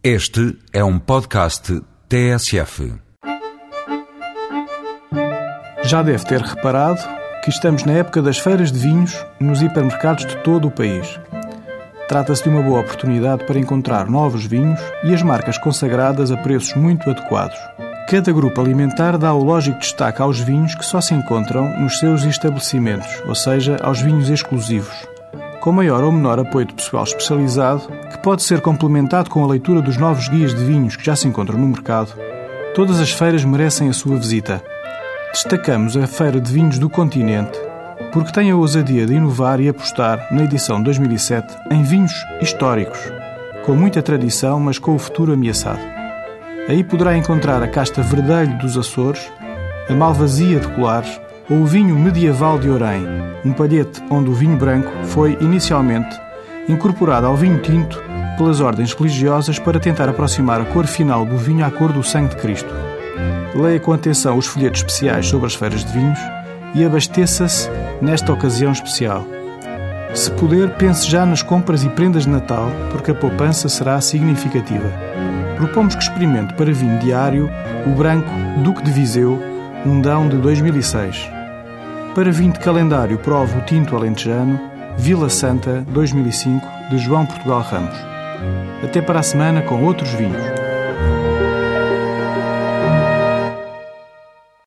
Este é um podcast TSF. Já deve ter reparado que estamos na época das feiras de vinhos nos hipermercados de todo o país. Trata-se de uma boa oportunidade para encontrar novos vinhos e as marcas consagradas a preços muito adequados. Cada grupo alimentar dá o lógico destaque aos vinhos que só se encontram nos seus estabelecimentos, ou seja, aos vinhos exclusivos com maior ou menor apoio de pessoal especializado, que pode ser complementado com a leitura dos novos guias de vinhos que já se encontram no mercado, todas as feiras merecem a sua visita. Destacamos a Feira de Vinhos do Continente, porque tem a ousadia de inovar e apostar, na edição 2007, em vinhos históricos, com muita tradição, mas com o futuro ameaçado. Aí poderá encontrar a casta verdelho dos Açores, a malvazia de Colares, ou o vinho medieval de Orém, um palhete onde o vinho branco foi, inicialmente, incorporado ao vinho tinto pelas ordens religiosas para tentar aproximar a cor final do vinho à cor do sangue de Cristo. Leia com atenção os folhetos especiais sobre as feiras de vinhos e abasteça-se nesta ocasião especial. Se puder, pense já nas compras e prendas de Natal, porque a poupança será significativa. Propomos que experimente para vinho diário o branco Duque de Viseu, um dão de 2006. Para 20 calendário, prova o Tinto Alentejano, Vila Santa 2005, de João Portugal Ramos. Até para a semana com outros vinhos.